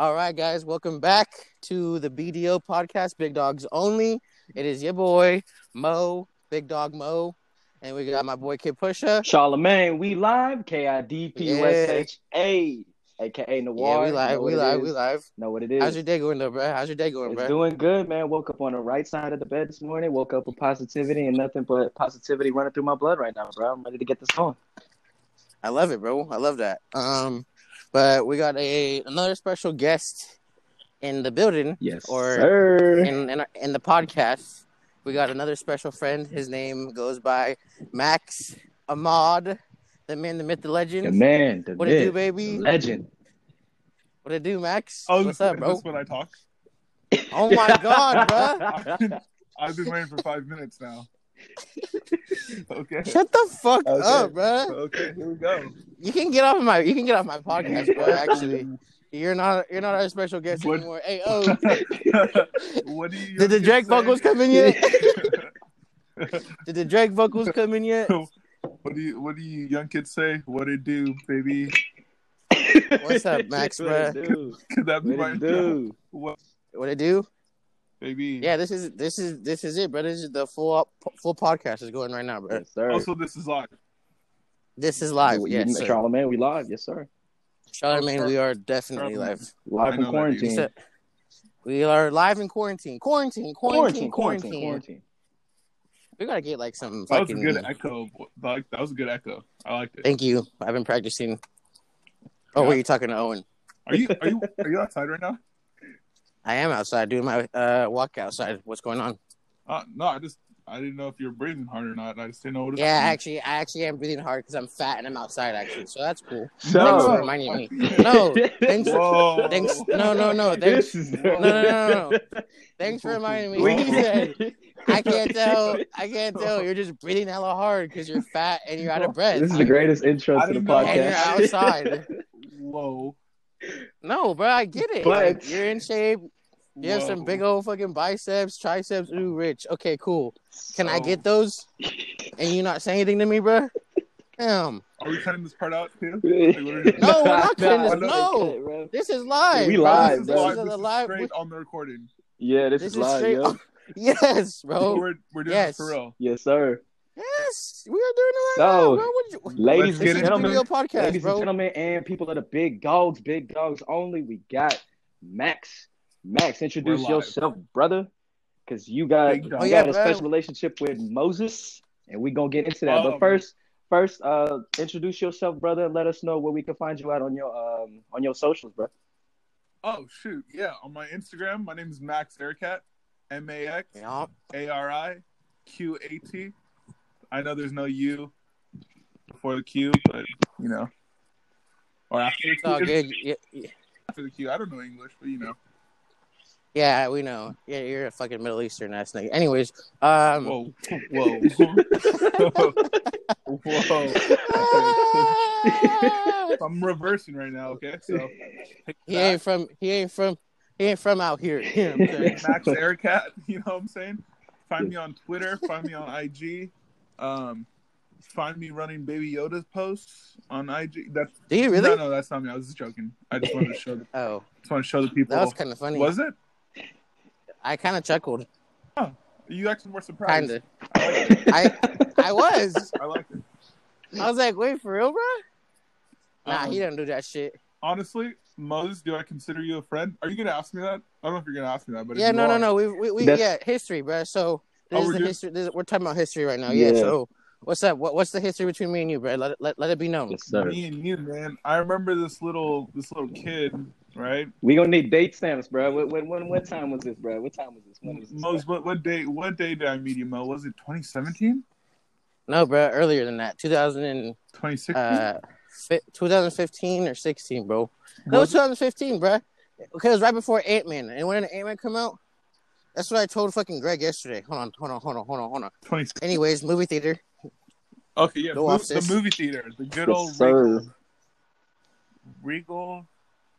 All right, guys, welcome back to the BDO podcast, Big Dogs Only. It is your boy Mo, Big Dog Mo, and we got my boy Kid Pusha. Charlemagne, we live. K I D P U S H A, aka Noir. Yeah, we live, we live, we live. Know what it is? How's your day going, though, bro? How's your day going, It's bro? doing good, man. Woke up on the right side of the bed this morning. Woke up with positivity and nothing but positivity running through my blood right now, bro. I'm ready to get this on. I love it, bro. I love that. Um, but we got a another special guest in the building, Yes, Or- sir. in in, in the podcast. We got another special friend. His name goes by Max Ahmad, the man, the myth, the legend. the man, the What it do, baby? legend. What it do, Max? Oh, What's up, bro? That's when I talk. Oh my god, bro! I've been waiting for five minutes now. Okay. Shut the fuck Okay. up, bro. Okay, here we go. You can get off of my you can get off my podcast, bro. Actually, you're not you're not our special guest What- anymore. Hey, oh, what do you? did the Drake say? vocals come in yet? Did the Drake vocals come in yet? what do you? What do you young kids say? What it do, baby? What's up, Max, What it do? Could that be What my it do? What, What it do? Baby? Yeah, this is this is this is it, bro. This is the full full podcast is going right now, bro. Yes, sir. Also, this is live. This is live. You- Yes, sir. Charlemagne, we live. Yes, sir. Charlemagne, we are definitely live. Live in quarantine. You We are live in quarantine. Quarantine, quarantine, quarantine. quarantine. We gotta get like some That was a good echo. Like that was a good echo. I liked it. Thank you. I've been practicing. Oh, Yeah. were you talking to Owen? Are you? Are you? Are you outside right now? I am outside doing my uh walk outside. What's going on? Uh, no, I just I didn't know if you were breathing hard or not. I just didn't know what. Yeah, was. actually, I actually am breathing hard because I'm fat and I'm outside actually. So that's cool. Thanks for reminding me. No, thanks. Whoa. Thanks. No, no, no. Thanks. this No, no, no, no. Thanks for reminding me. We- He said, "I can't tell. I can't tell. You're just breathing hella hard because you're fat and you're out of breath. This is the greatest intro to the didn't. And you're podcast. outside. Whoa. No, bro, I get it. But- Like, you're in shape. You have some big old fucking biceps, triceps. Ooh, rich. Okay, cool. Can I get those? And you not saying anything to me, bro? Damn. Are we cutting this part out too? No, we're not cutting this. Nah, No. bro. This is live. We bro. live, This is This bro. is a This is live. straight on the recording. Yeah, this, This is is live, straight. yo. Yes, bro. We're we're doing Yes. this for real. Yes, sir. Yes, we are doing it right So, now, bro. You... Ladies and get This is into gentlemen, video podcast, ladies bro. and gentlemen, and people of the big dogs, big dogs only, we got Max. Max, introduce yourself, brother, because you got you dog. Oh, yeah, got a bro. special relationship with Moses, and we gonna get into that. Oh, but first, first, uh, introduce yourself, brother, and let us know where we can find you out on your um on your socials, bro. Oh shoot, yeah. On my Instagram, my name is Max Ariqat, M A X Yeah. A R I Q A T. I know there's no U before the Q, but you know, or after the It's all Q. good. Yeah, yeah. After the Q, I don't know English, but you know. Yeah, we know. Yeah, you're a fucking Middle Eastern ass nigga. Anyways, um, Whoa, whoa, whoa. I'm reversing right now. Okay, so he ain't from. He ain't from. He ain't from out here. You know what I'm saying? Max Ariqat. You know what I'm saying? Find me on Twitter. Find me on IG. Um, find me running Baby Yoda's posts on IG. That's Do you really? no, no, that's not me. I was just joking. I just wanted to show. The, Oh, just want to show the people. that was kind of funny. Was it? I kind of chuckled. You actually were surprised. Kind of. I like. I I was. I like it. I was like, wait for real, bro? Nah, Um, he don't do that shit. Honestly, Moses, do I consider you a friend? Are you gonna ask me that? I don't know if you're gonna ask me that, but Yeah, you no, no, are- no. We we, we yeah, history, bro. So this Oh, is we're the doing- history. This is, we're talking about history right now. Yeah. Yeah. So what's up? What, what's the history between me and you, bro? Let it let, let it be known. Yes, sir. Me and you, man. I remember this little this little kid, right? We gonna need date stamps, bro. What, what, what, what time was this, bro? What time was this? When was this? Moses, what what day what day did I meet you, Mo? Was it 2017? No, bro. Earlier than that, 2000 and 2016? uh, fi- 2015 or 16, bro. No, was Was 2015, bro. Okay, it was right before Ant Man. And when Ant Man come out, that's what I told fucking Greg yesterday. Hold on, hold on, hold on, hold on, hold on. 20. Anyways, movie theater. Okay, yeah, Go mo- the movie theater, the good Yes, old sir. Regal, Regal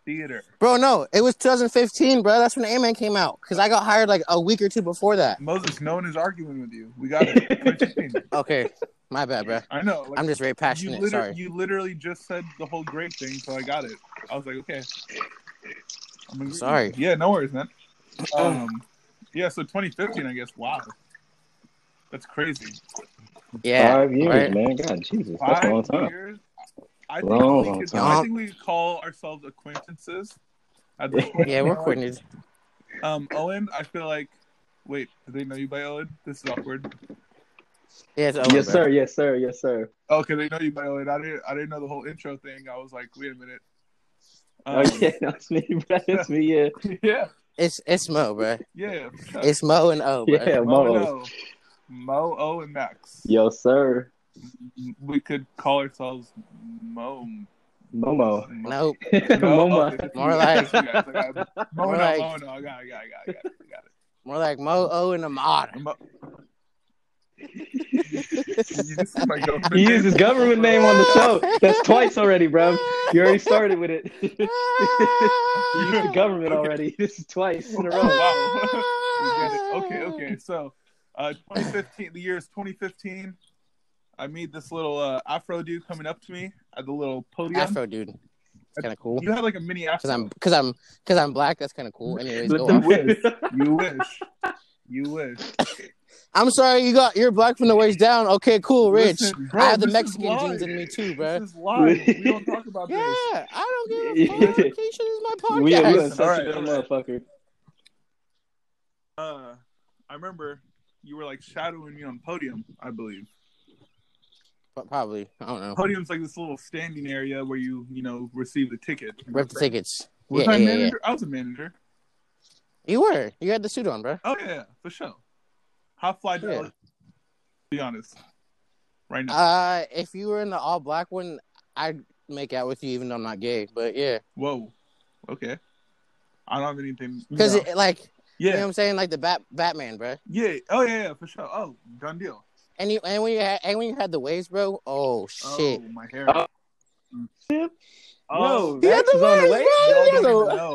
Theater. Bro, no, it was 2015, bro. That's when Ant Man came out. Because I got hired like a week or two before that. Moses, no one is arguing with you. We got it. Okay, my bad, bro. I know. Like, I'm just very you, passionate. liter- Sorry. you literally just said the whole great thing, so I got it. I was like, okay. I'm agreeing. Sorry. Yeah, no worries, man. Um, yeah, so 2015, I guess. Wow, that's crazy. Yeah. Five years, right. man. God, Jesus, that's a long time. years. I think Long, we could. I think we could call ourselves acquaintances. At this point. Yeah, we're coordinated. Um, Owen, I feel like. Wait, do they know you by Owen? This is awkward. Yeah, it's over, Yes, bro. sir. Yes, sir. Yes, sir. Okay, they know you by Owen. I didn't. I didn't know the whole intro thing. I was like, wait a minute. Oh Um, yeah, that's me. bro. That's me. Yeah. yeah, It's it's Mo, bro. yeah, sure. It's Mo and O, bro. Yeah, Mo, and Mo. O. Mo, O, and Max. Yo, sir. We could call ourselves Mo. Momo. Nope. No, Momo. okay, More like- Mo, More Mo, like- no, I got it, I got it, I got it, I got it. More like Mo, O, and Ahmad. Mo- You just said my government He used his government name on the show. That's twice already, bro. You already started with it. you used the government already. This is twice in a row. Wow. We get it. Okay, okay. So, uh, 2015, the year is 2015. I made this little uh, Afro dude coming up to me at the little podium. Afro, dude. It's kind of cool. You had like a mini afro. Cause Afro. I'm, cause I'm, cause I'm black. That's kind of cool. Anyways, Let go on. wish. You wish. You wish. I'm sorry, you got you're black from the waist down. Okay, cool, Rich. Listen, bro, I have the Mexican live. genes in me too, bro. This is live. We don't talk about Yeah, this. I don't give a fuck. Yeah. Is my podcast. we we All a right, sensitive all right. motherfucker. Uh, I remember you were like shadowing me on podium. I believe Probably. I don't know. podium's like this little standing area where you you know receive the ticket. Rip the tickets. Was Yeah, I yeah, yeah. I was a manager. You were. You had the suit on, bro. Oh yeah, for sure. How fly Yeah. Be honest. Right now. Uh, if you were in the all black one, I'd make out with you, even though I'm not gay. But yeah, Whoa. Okay. I don't have anything. because like you know yeah, what I'm saying, like the Bat Batman, bro. yeah. Oh yeah, yeah, for sure. Oh, done deal. And you and when you had and when you had the waves, bro. Oh shit. Oh, my hair. Oh. Oh, Yo, Yeah, Max the is on the waves, way. bro. y'all Yeah, don't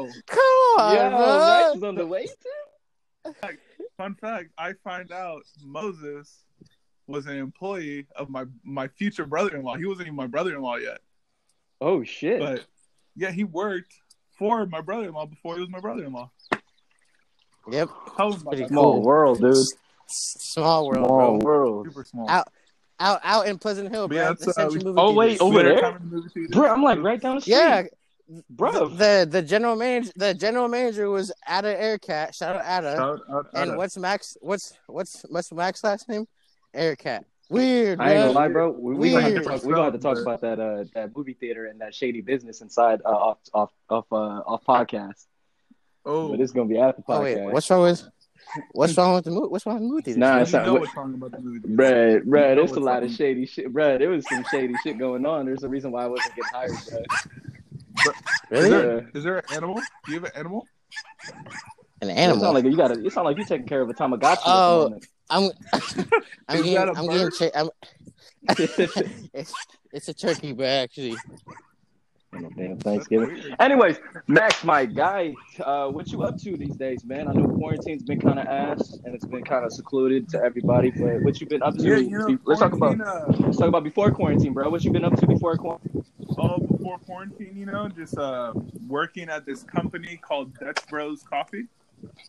the- Come on, Yo, bro. Max is on the way too. Fun fact: I find out Moses was an employee of my my future brother-in-law. He wasn't even my brother-in-law yet, Oh shit. but yeah, he worked for my brother-in-law before he was my brother-in-law. Yep. Tell him about Pretty that. cool. Small world, dude. S- Small world, Small bro. world. Super small. Out, out, out in Pleasant Hill, bro. yeah, that's, uh, we- movie Oh, wait, over there? time in the movie theater. Bro, I'm like right down the street. Yeah, Bro. The the general manager, the general manager was Ada Ariqat. Shout out Ada. Shout out, and out. what's Max? What's what's what's Max last name? Ariqat. Weird, I ain't gonna lie, bro. We, we gonna have to talk. We gonna have to talk about that uh that movie theater and that shady business inside uh, off off off uh off podcast. Oh, But it's gonna be after Oh podcast. wait, what's wrong with what's wrong with the movie? What's wrong with the movie? theaters? Nah, you it's not- know what- what's wrong about the movie. theater. Bruh, You bruh, there's a lot wrong. of shady shit. Bruh, there was some shady shit going on. There's a reason why I wasn't getting hired, bruh. Is really? there, Yeah. is there an animal? Do you have an animal? An It animal. sound like you got to. It sound like you taking care of a Tamagotchi. Oh. at I'm I'm Is getting that a I'm getting bird? cha- I'm, it's it's a turkey, but actually, Damn Thanksgiving. Anyways, Max, my guy, uh, what you up to these days, man? I know quarantine's been kind of ass and it's been kind of secluded to everybody, but what you been up to? Yeah, you know, let's talk about uh, let's talk about before quarantine, bro. What you been up to before quarantine? all before quarantine, you know, just uh, working at this company called Dutch Bros Coffee.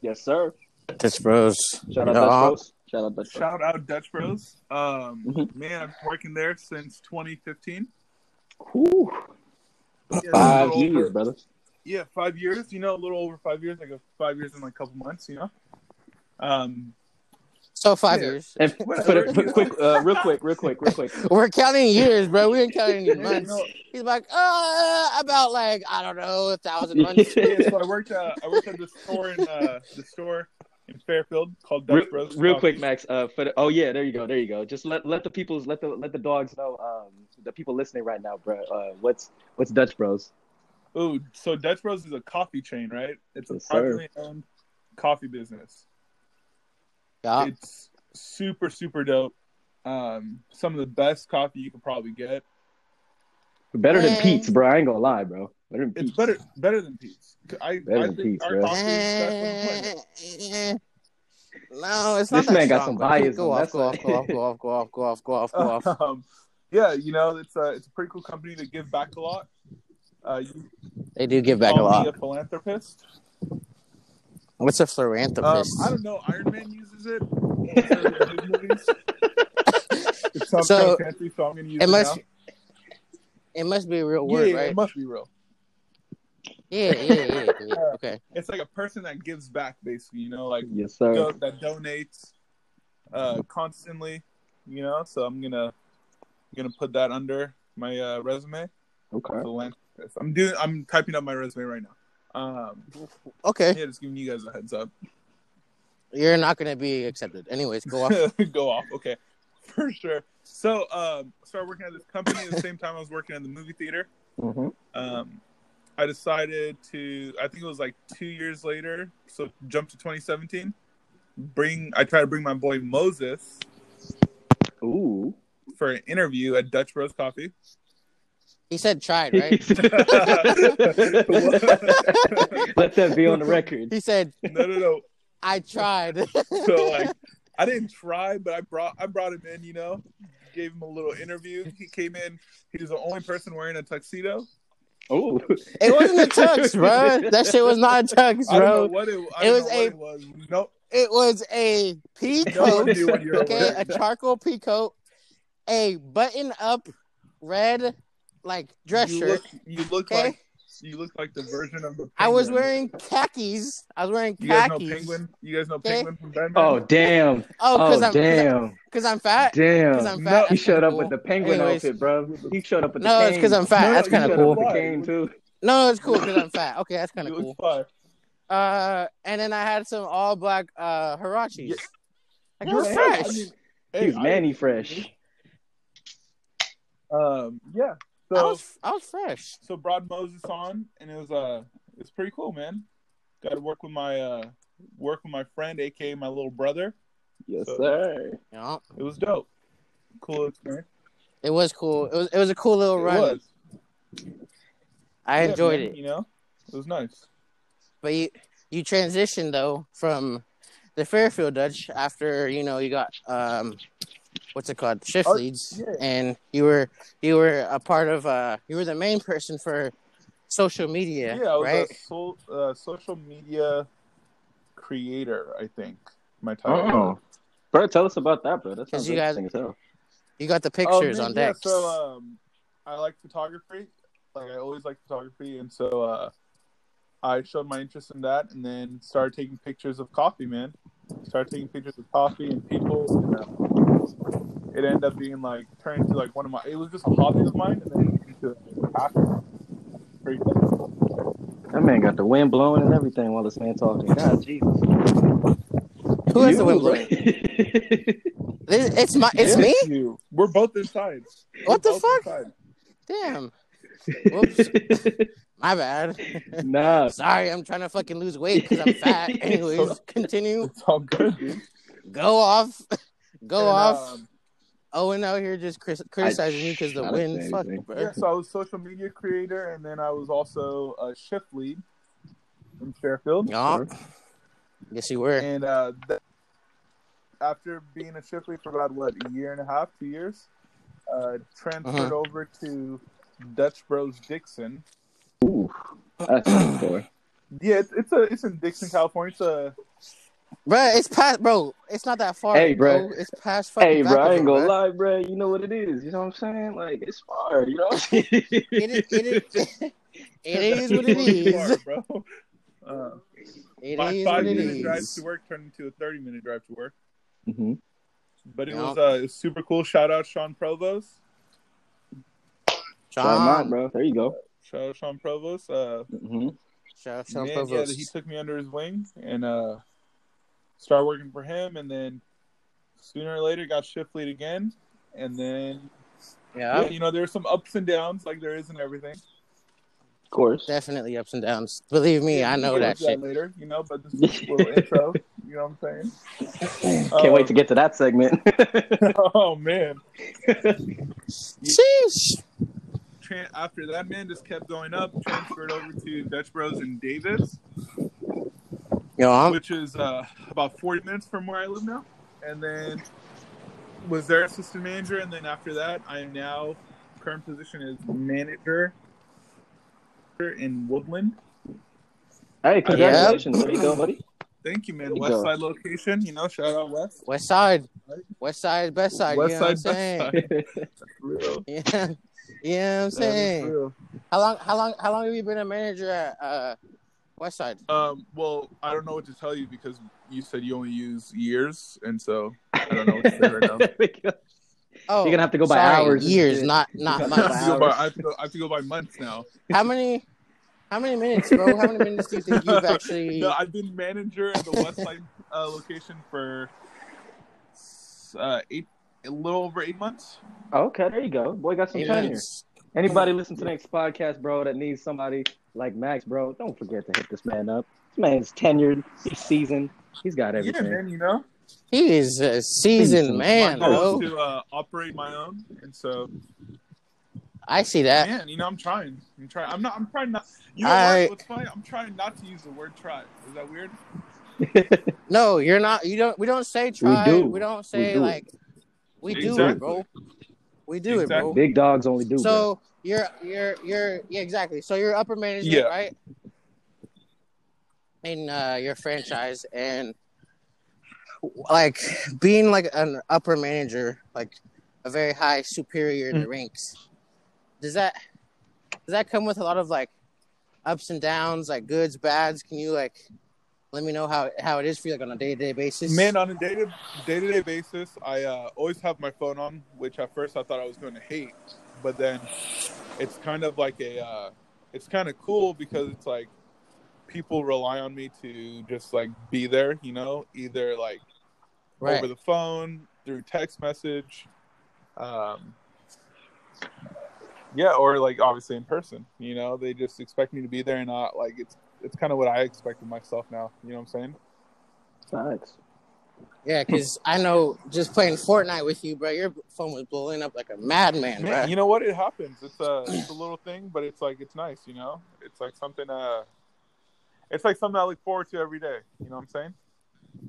Yes, sir. Dutch Bros. Shout out Yeah. Dutch Bros. Shout out Dutch Bros. Shout out Dutch Bros. Um, Mhm. Man, I've been working there since 2015. Whew. Yeah, Five a years, over- brother. Yeah, five years. You know, a little over five years. Like a five years in like a couple months. You know. Um, So five Yeah. years. And Whatever. put it, put quick, uh, real quick, real quick, real quick. We're counting years, bro. We ain't counting any you months. know, He's like, uh, about like I don't know, a thousand months. yeah, so I worked. Uh, I worked at the store in uh, the store in Fairfield called Dutch Real, Bros. real Coffee. quick, Max. Uh, for the, oh yeah, there you go, there you go. Just let let the people let the let the dogs know. Um, the people listening right now, bro. Uh, what's what's Dutch Bros? Ooh, so Dutch Bros is a coffee chain, right? It's a Yes, sir. privately owned coffee business. Yeah. It's super, super dope. Um, some of the best coffee you could probably get. Better than. Pete's, bro. I ain't gonna lie, bro. Better than It's better, better than Pete's. I, Better I than Pete's, bro. coffee is best on the planet. No, it's not This that man got strong, some bias Go off, go off, go off, go off, go off, go off, go off, go off, go off. Um, yeah, you know, it's a it's a pretty cool company to give back a lot. Uh, you They do give back a call me lot. a philanthropist. What's a Um, philanthropist? I don't know. Iron Man uses it in movies. It So, kind so I'm gonna use it it, must now. It must be a real Yeah, word, yeah, right? it must be real. Yeah, yeah, yeah, yeah. Okay. It's like a person that gives back, basically. You know, like Yes, sir. do- that donates uh, constantly. You know, so I'm gonna gonna put that under my uh, resume. Okay. Philanthropist. I'm doing. I'm typing up my resume right now. Um, Okay. yeah, just giving you guys a heads up. You're not gonna be accepted. Anyways, go off. Go off. Okay, for sure. So, um, started working at this company at the same time I was working in the movie theater. Mm-hmm. Um, I decided to. I think it was like two years later. So jump to 2017. Bring. I tried to bring my boy Moses Ooh. for an interview at Dutch Bros Coffee. He said tried, right? Let that be on the record. he said No, no, no. I tried. So like, I didn't try, but I brought I brought him in. You know, gave him a little interview. He came in. He was the only person wearing a tuxedo. Oh, it wasn't a tux, bro. That shit was not a tux, I don't know bro. what it, I It was know a- what it was. No, It was a pea no one coat. knew what you were Okay, a charcoal pea coat, a button up red like dress you shirt. Look, you look Okay. like you look like the version of the. Penguin. I was wearing khakis. I was wearing khakis. You guys know. Penguin? You guys know Okay. Penguin from Batman? Oh damn! Oh, because Oh I'm damn! because I'm fat. Damn! 'Cause I'm No, fat. He that's showed up cool. with the penguin Anyways. outfit, bro. He showed up with the No, cane. it's because I'm fat. No, that's kind of cool. With the cane too. No, it's cool because I'm fat. Okay, that's kind of cool. fire. Uh, and then I had some all black uh Huaraches. Yeah. Like, it was fresh. I mean, He hey, was I- manny fresh. Um, yeah. I So was I was fresh. so brought Moses on, and it was uh, it's pretty cool, man. Got to work with my uh, work with my friend, aka my little brother. Yes, So- sir. You know, It was dope. Cool experience. it was cool. It was it was a cool little It run. was. I Yeah, enjoyed man, it. You know, it was nice. But you you transitioned though from the Fairfield Dutch after you know you got um what's it called shift Oh, leads yeah. and you were you were a part of uh you were the main person for social media Yeah, I was right a so, uh, social media creator. I think my title. Oh, bro, tell us about that, bro. That 'Cause sounds you guys- interesting as hell. you got the Oh, pictures man, on yeah, deck so um, I like photography. Like I always like photography, and so uh, I showed my interest in that, and then started taking pictures of coffee. Man, started taking pictures of coffee and people. And, uh, it ended up being like turned into like one of my. It was just a hobby of mine, and then it turned into a passion. Pretty cool. That man got the wind blowing and everything while this man talking. God, Jesus. who has the wind blowing This- it's my it's Yeah, me You. We're both inside. What the We're both fuck? inside. damn Whoops. my bad nah, sorry I'm trying to fucking lose weight because I'm fat anyways continue It's all good, dude. go off go And, off um, Owen out here just cris- criticizing you because the wind say fuck bro Yeah, so I was social media creator, and then I was also a shift lead in Fairfield. Yeah. Yes, you were. And uh, th- after being a shift lead for about what a year and a half, two years, uh, transferred Uh-huh. over to Dutch Bros Dixon. Ooh, that's a story. Yeah, it's, it's a it's in Dixon, California. It's a Bro, it's past, bro. It's not that far. Hey, bro. It's past fucking. Hey, bro, I ain't Vacaville, gonna bro. lie, bro. You know what it is. You know what I'm saying? Like, it's far. You know what I'm saying? It is. It is. it is what it is. bro. Uh, It my is five what it minute drive to work turned into a thirty minute drive to work. hmm But it Yeah. was uh, it was super cool. Shout out Sean Provost. Shout him out, bro. There you go. Shout out Sean Provost. Uh, hmm Shout out Sean man, Provost. yeah, he took me under his wing and uh, started working for him. And then sooner or later, got shift lead again. And then, yeah, yeah, you know, there's some ups and downs, like there is in everything. Of course. definitely ups and downs. Believe me, Yeah, I know that shit. into later, you know. But this is a little intro. You know what I'm saying? Can't wait to get to that segment. oh man! Sheesh. Tran- after that, man, just kept going up. Transferred over to Dutch Bros in Davis. Yo, I'm, which is uh, about 40 minutes from where I live now. And then was their assistant manager. And then after that, I am now, current position is manager in Woodland. Hey, congratulations. There you go, buddy. Thank you, man. You West go. Side location, you know, shout out West. West Side, West Side, best side. West you know what I'm Side, saying? Best Side. Real. Yeah, you know what I'm That is saying. How long? How long? How long have you been a manager at uh, West Side? Um, well, I don't know what to tell you because you said you only use years, and so I don't know what to say right now. There we. Oh, You're gonna have to go by sorry, hours years, not not You I months. have, by. I, have to go, I have to go by months now. How many? How many minutes, bro? How many minutes do you think you've actually? no, I've been manager at the West Side uh, location for uh, eight, a little over eight months. Okay, there you go. Boy, got some time tenure. Minutes. Anybody listen to the next podcast, bro, that needs somebody like Max, bro, don't forget to hit this man up. This man's tenured, he's seasoned, he's got Yeah, everything. man, you know, He is a seasoned Seasoned. man, my bro. to uh, operate my own, and so I see that. man, you know, I'm trying. I'm trying. I'm not. I'm trying not. You know I- what? What's funny? I'm trying not to use the word try. Is that weird? No, you're not. You don't. We don't say try. do. We don't say do. like. We do Exactly. it, bro. We do it, bro. Big dogs only do. bro. So you're you're you're yeah exactly. So you're upper management, Yeah. right? In uh, your franchise and like being like an upper manager, like a very high superior in the ranks. Does that does that come with a lot of like ups and downs, like goods, bads? Can you like let me know how how it is for you like on a day to day basis? Man, on a day to day to day basis, I uh, always have my phone on, which at first I thought I was going to hate, but then it's kind of like a, uh, it's kind of cool because it's like people rely on me to just like be there, you know, either like right. over the phone, through text message, um, yeah, or like obviously in person. You know, they just expect me to be there and not like it's it's kind of what I expected myself now. You know what I'm saying? Facts. Yeah, because I know just playing Fortnite with you, bro, your phone was blowing up like a madman, bro. Man, you know what? It happens. It's a it's a little thing, but it's like it's nice. You know, it's like something. Uh, it's like something I look forward to every day. You know what I'm saying?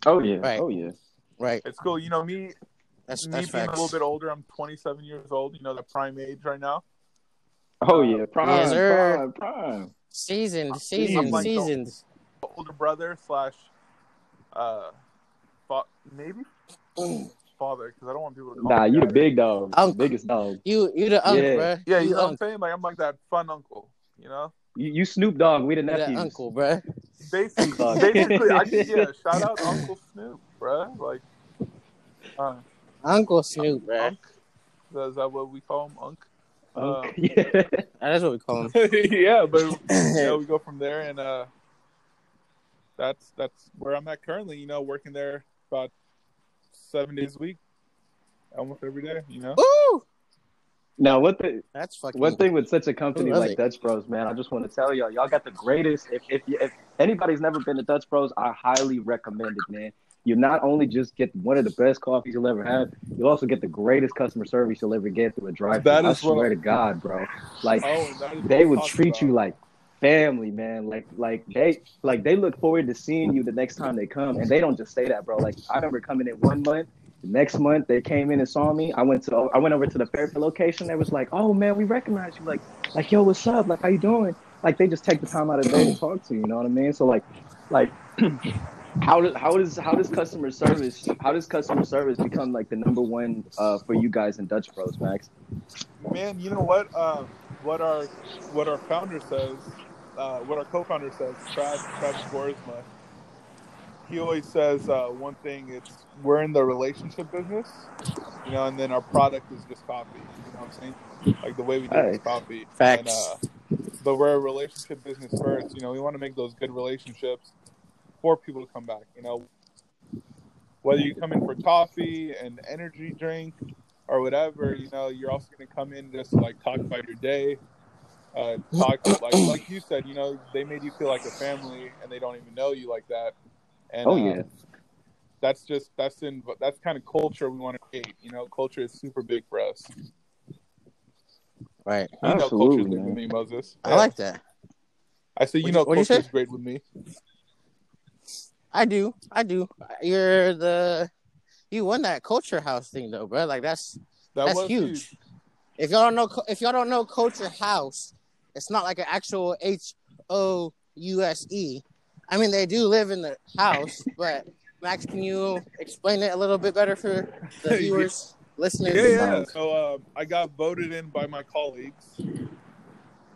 Oh yeah. Right. Oh yeah. Right. It's cool. You know me. That's me that's being a little bit older. I'm 27 years old. You know the prime age right now. Oh yeah. Prime. Yes, prime. Prime. Seasoned, I'm seasoned, like the- seasoned. Older brother slash, uh, fa- maybe father because I don't want people to call Nah, me you the big dog. Uncle. Biggest dog. You you the uncle, Yeah. bro. Yeah, you know what I'm uncle, saying? Like I'm like that fun uncle. You know, You, you Snoop Dogg. We the you the uncle, bro. basically, basically, I just, yeah. Shout out Uncle Snoop, bruh. Like, uh, Uncle Snoop, bro. Unk. Is that what we call him? Unk. Oh, Um, yeah. That is what we call him. yeah, but yeah, we go from there, and uh, that's that's where I'm at currently. You know, working there about seven days a week, almost every day. You know, Woo! Now, what the That's fucking. one thing with such a company like it. Dutch Bros, man, I just want to tell y'all, y'all got the greatest. If if, if anybody's never been to Dutch Bros, I highly recommend it, man. You not only just get one of the best coffees you'll ever have, you also get the greatest customer service you'll ever get through a drive-thru. I is what- swear to God, bro. Like oh, and that is what they would treat you like family, man. Like like they like they look forward to seeing you the next time they come, and they don't just say that, bro. Like I remember coming in one month. The next month they came in and saw me. I went to I went over to the Fairfield location. They was like, "Oh man, we recognize you." Like like yo, what's up? Like how you doing? Like they just take the time out of the day to talk to you. You know what I mean? So like like. How does how does how does customer service how does customer service become like the number one uh, for you guys in Dutch Bros, Max? Man, you know what? Um, what our what our founder says, uh, what our co-founder says, Travis Travis Boersma. He always says uh, one thing: it's we're in the relationship business, you know, and then our product is just coffee. You know what I'm saying? Like the way we do it is Right. coffee. Facts. And, uh, but we're a relationship business first. You know, we want to make those good relationships for people to come back. You know, whether you come in for coffee and energy drink or whatever, you know, you're also going to come in just to, like talk about your day. Uh, talk like like you said, you know, they made you feel like a family, and they don't even know you like that. And Oh uh, yeah. that's just that's in that's kind of culture we want to create. You know, culture is super big for us. Right. You know, culture is Absolutely, big with me, Moses. I like that. I say, you What'd know, you- culture is great with me. I do. I do. You're the. You won that culture house thing though, bro. Like that's That that's was huge. If y'all don't know, if y'all don't know Culture House, It's not like an actual H O U S E. I mean, they do live in the house, but Max, can you explain it a little bit better for the viewers, listeners? Yeah, yeah. So uh, I got voted in by my colleagues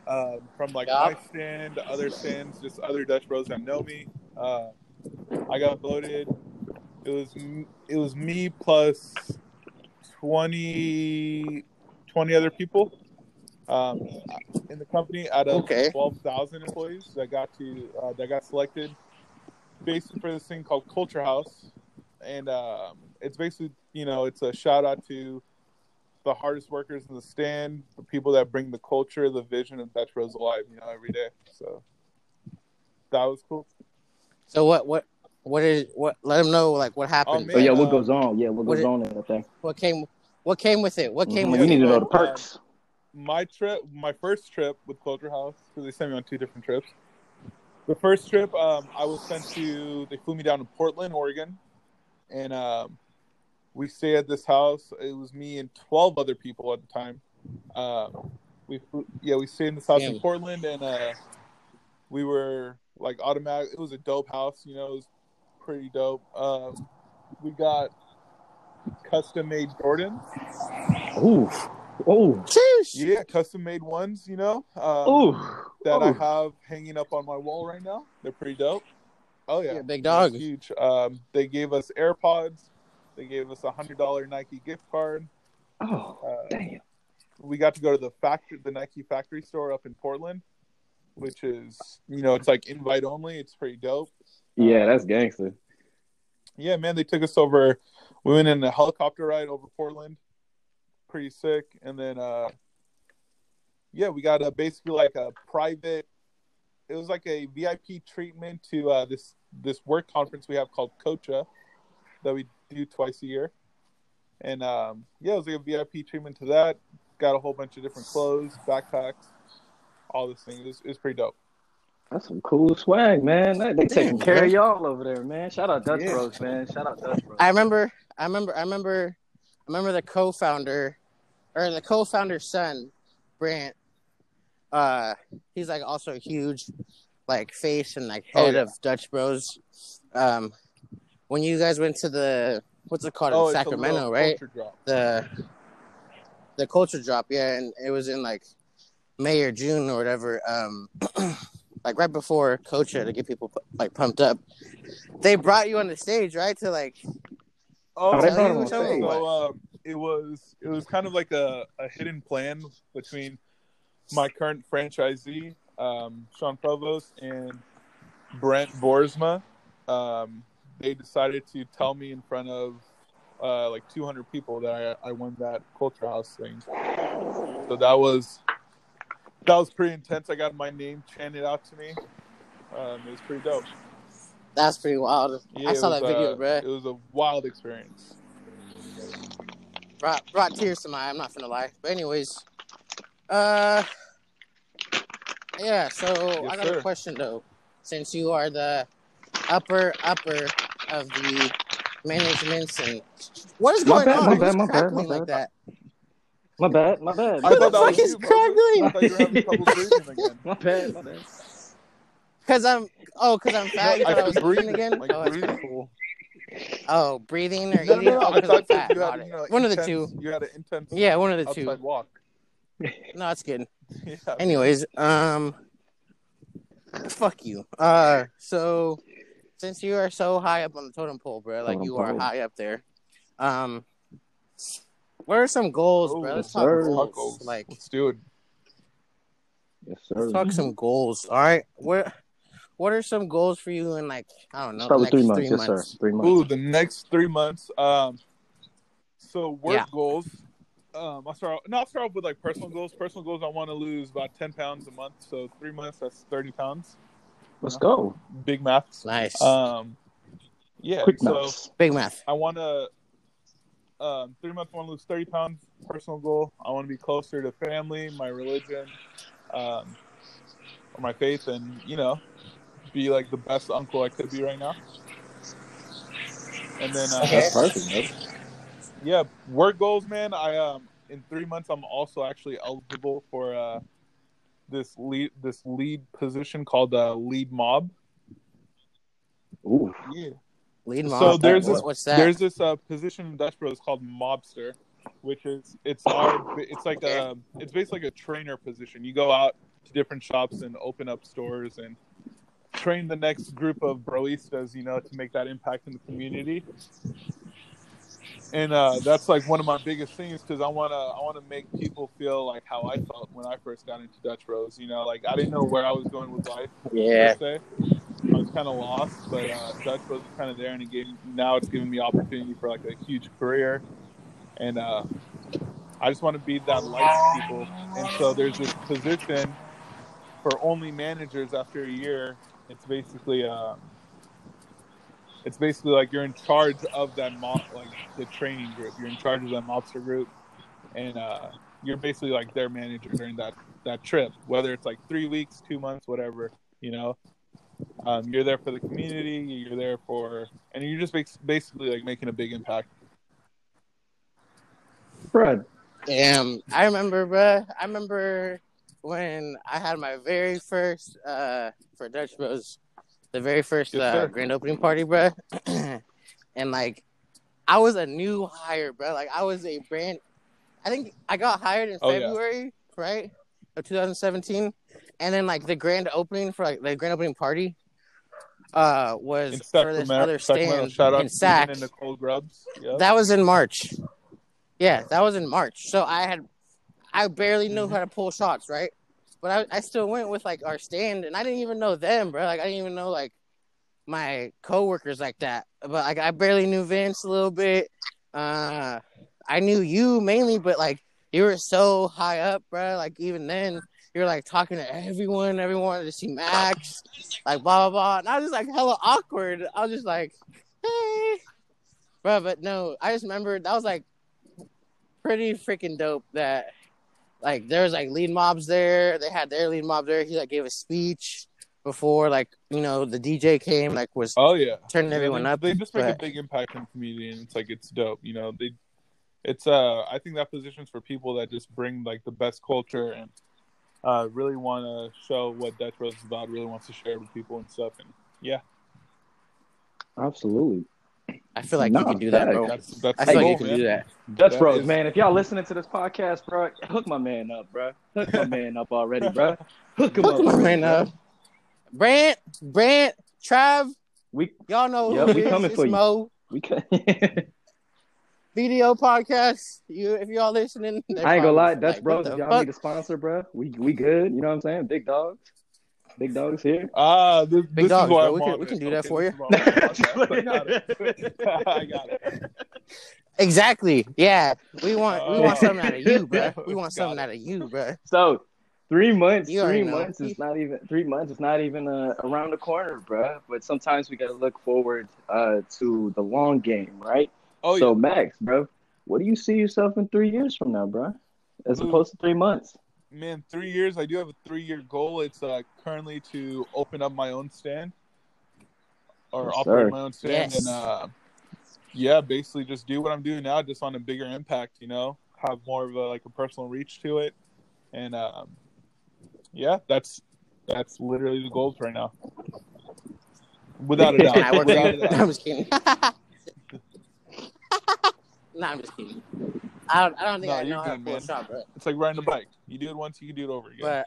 uh, from like Yeah. my stand, other stands, just other Dutch bros that know me. Uh, I got voted. It was it was me plus 20, 20 other people um, in the company out of Okay. twelve thousand employees that got to uh, that got selected, basically for this thing called Culture House, and um, it's basically you know it's a shout out to the hardest workers in the stand, the people that bring the culture, the vision of Bros alive, you know, every day. So that was cool. So what? What? What is? What? Let them know like what happened. man. But yeah, what uh, goes on? Yeah, what what goes it- on in that thing? What came? What came with it? What came Mhm, with We it? We need to know the perks. my trip, my first trip with Culture House, because they sent me on two different trips. The first trip, um, I was sent to. They flew me down to Portland, Oregon, and um, we stayed at this house. It was me and twelve other people at the time. Um, we flew, yeah, we stayed in this house in Portland, and uh, we were like automatic. It was a dope house, you know. It was pretty dope. Um, we got custom made Jordans. Ooh, ooh, Sheesh. Yeah, custom made ones, you know. Um, ooh. that I have hanging up on my wall right now. They're pretty dope. Oh yeah, You're big They're dog. huge. Um, they gave us AirPods. They gave us a hundred dollar Nike gift card. Oh, Uh, damn. we got to go to the factory, the Nike factory store up in Portland, which is you know it's like invite only. It's pretty dope. Yeah, that's gangster. Yeah, man, they took us over. We went in a helicopter ride over Portland. Pretty sick. And then, uh, yeah, we got a basically like a private. It was like a VIP treatment to uh, this this work conference we have called Cocha that we do twice a year. And um, yeah, it was like a VIP treatment to that. Got a whole bunch of different clothes, backpacks, all this thing. It was, it was pretty dope. That's some cool swag, man. They, they taking Damn, care of y'all over there, man. Shout out Dutch Yeah. Bros, man. Shout out Dutch Bros. I remember. I remember. I remember. I remember the co-founder, or the co-founder's son, Brant. Uh, he's like also a huge, like face and like Oh, head yeah. of Dutch Bros. Um, when you guys went to the what's it called Oh, in it's Sacramento, little right? culture drop. the the culture drop, yeah, and it was in like May or June or whatever. Um, like right before Cocha to get people like pumped up. They brought you on the stage, right? To like, Oh, Oh, so, brought him so, um, it was it was kind of like a, a hidden plan between my current franchisee, um, Sean Provost, and Brent Boersma. Um, they decided to tell me in front of uh, like 200 people that I, I won that culture house thing. So that was that was pretty intense. I got my name chanted out to me. Um, it was pretty dope. that's pretty wild. Yeah, I saw was, that video, uh, bruh. It was a wild experience. Brought brought tears to my. eye, I'm not gonna lie. But anyways, uh, yeah. So I got sir. a question though. Since you are the upper upper of the managements and what is My going bad, on? my Who's bad, my bad, crackling my like that? My bad, my bad. I thought the that fuck was is you, crackling? I thought you were having trouble breathing again. My bad, my bad. Cause I'm oh, cause I'm fat. You No, thought I was breathing breathing, again. like oh, breathing. cool. Oh, breathing or No, eating? no, no. Oh, I because I'm thought fat. you had you know, One of the intense- two. You had an intense Yeah, one of the two. walk. No, that's good. yeah. Anyways, um, fuck you. Uh, so since you are so high up on the totem pole, bro, like Totem you are high up there, um, what are some goals, bro? Oh, Let's yes, talk sir. goals. Tacos. Like, Let's do it. Yes, let's sir. talk some goals. All right, what what are some goals for you in like I don't know Start the with next three months. three yes, months? sir. Three months. Ooh, the next three months. Um, so work Yeah. goals. Um, I'll start. No, I'll start off with like personal goals. Personal goals. I want to lose about ten pounds a month. So three months. That's thirty pounds. Let's go. Big maths. Nice, Um, yeah. Quick so notes. big math. I want to. Um, three months. I want to lose thirty pounds. Personal goal. I want to be closer to family, my religion, um, or my faith, and you know, be like the best uncle I could be right now. And then, uh. That's perfect, man. yeah, work goals, man. I um, in three months, I'm also actually eligible for uh, this lead this lead position called uh, lead mob. Ooh. Yeah. Lead So there's this- what's that? There's this uh, position in Dutch Bros called mobster, which is it's our it's like a it's basically like a trainer position. You go out to different shops and open up stores and train the next group of broistas, you know, to make that impact in the community. And uh, that's like one of my biggest things because I wanna I wanna make people feel like how I felt when I first got into Dutch Bros. You know, like I didn't know where I was going with life yeah. Kind of lost, but uh, Dutch was kind of there, and it gave, now it's giving me opportunity for like a huge career, and uh, I just want to be that light people. And so there's this position for only managers after a year. It's basically uh, it's basically like you're in charge of that mob, like the training group. You're in charge of that mobster group, and uh, you're basically like their manager during that that trip, whether it's like three weeks, two months, whatever. You know, um, you're there for the community. You're there for, and you're just basically like making a big impact. Fred. Damn, I remember, bruh. I remember when I had my very first uh for Dutch Bros, the very first Yes, uh, grand opening party, bruh. and like, I was a new hire, bruh. Like, I was a brand. I think I got hired in Oh, yeah. February, right, of 2017, and then like the grand opening for like the grand opening party. Uh, was In for this other stand in Sac. And Nicole Grubbs. Yep. That was in March. Yeah, that was in March. So I had, I barely knew Mm-hmm. how to pull shots, right? But I, I still went with like our stand, and I didn't even know them, bro. Like I didn't even know like my coworkers like that. But like I barely knew Vince a little bit. Uh, I knew you mainly, but like you were so high up, bro. Like even then, you were like talking to everyone. Everyone to see Max, like blah blah blah. And I was just like hella awkward. I was just like, hey, bro. But no, I just remember that was like pretty freaking dope. That like there was like lead mobs there. They had their lead mob there. He like gave a speech before like you know the DJ came like was Oh yeah, turning Yeah, everyone they, up. They just make but- a big impact in the community, and it's like it's dope. You know, they, it's uh, I think that position's for people that just bring like the best culture and uh, really want to show what Dutch Bros is about. Really wants to share with people and stuff. And yeah, Absolutely. I feel like No, you can do that, facts. bro. that's that's I the feel like you can man. do that. Dutch That Bros, is- man. If y'all listening to this podcast, bro, hook my man up, bro. Hook my man up already, bro. Hook him Hook up him up already, right bro. now. Brant, Brant, Trav, We y'all know Yep, who we it is. coming It's for you. Mo. we can. video podcast. You, if y'all listening, I ain't gonna lie, probably Dutch like, Bros. If y'all fuck? need a sponsor, bro, we we good. You know what I'm saying? Big dogs, big dogs here. Ah, this, Big this dogs, is bro. We can- we can do that Okay, for you. I'm on the podcast. I got it. I got it. Exactly. Yeah, we want we want Oh. something out of you, bro. We want something out of you, bro. So three months, You three already know. months is not even three months is not even uh, around the corner, bro. But sometimes we gotta look forward uh, to the long game, right? Oh so yeah. Max, bro, what do you see yourself in three years from now, bro? As Ooh. opposed to three months. man, three years. I do have a three-year goal. It's uh, currently to open up my own stand or Yes, operate sir. my own stand, Yes. and uh, yeah, basically just do what I'm doing now, just on a bigger impact. You know, have more of a like a personal reach to it, and um, yeah, that's that's literally the goals right now, without a doubt. I work without a doubt. I'm just kidding. no, I'm just kidding. I don't, I don't think No, I you're know how to good, pull a shot, bro. It's like riding a bike. You do it once, you can do it over again. But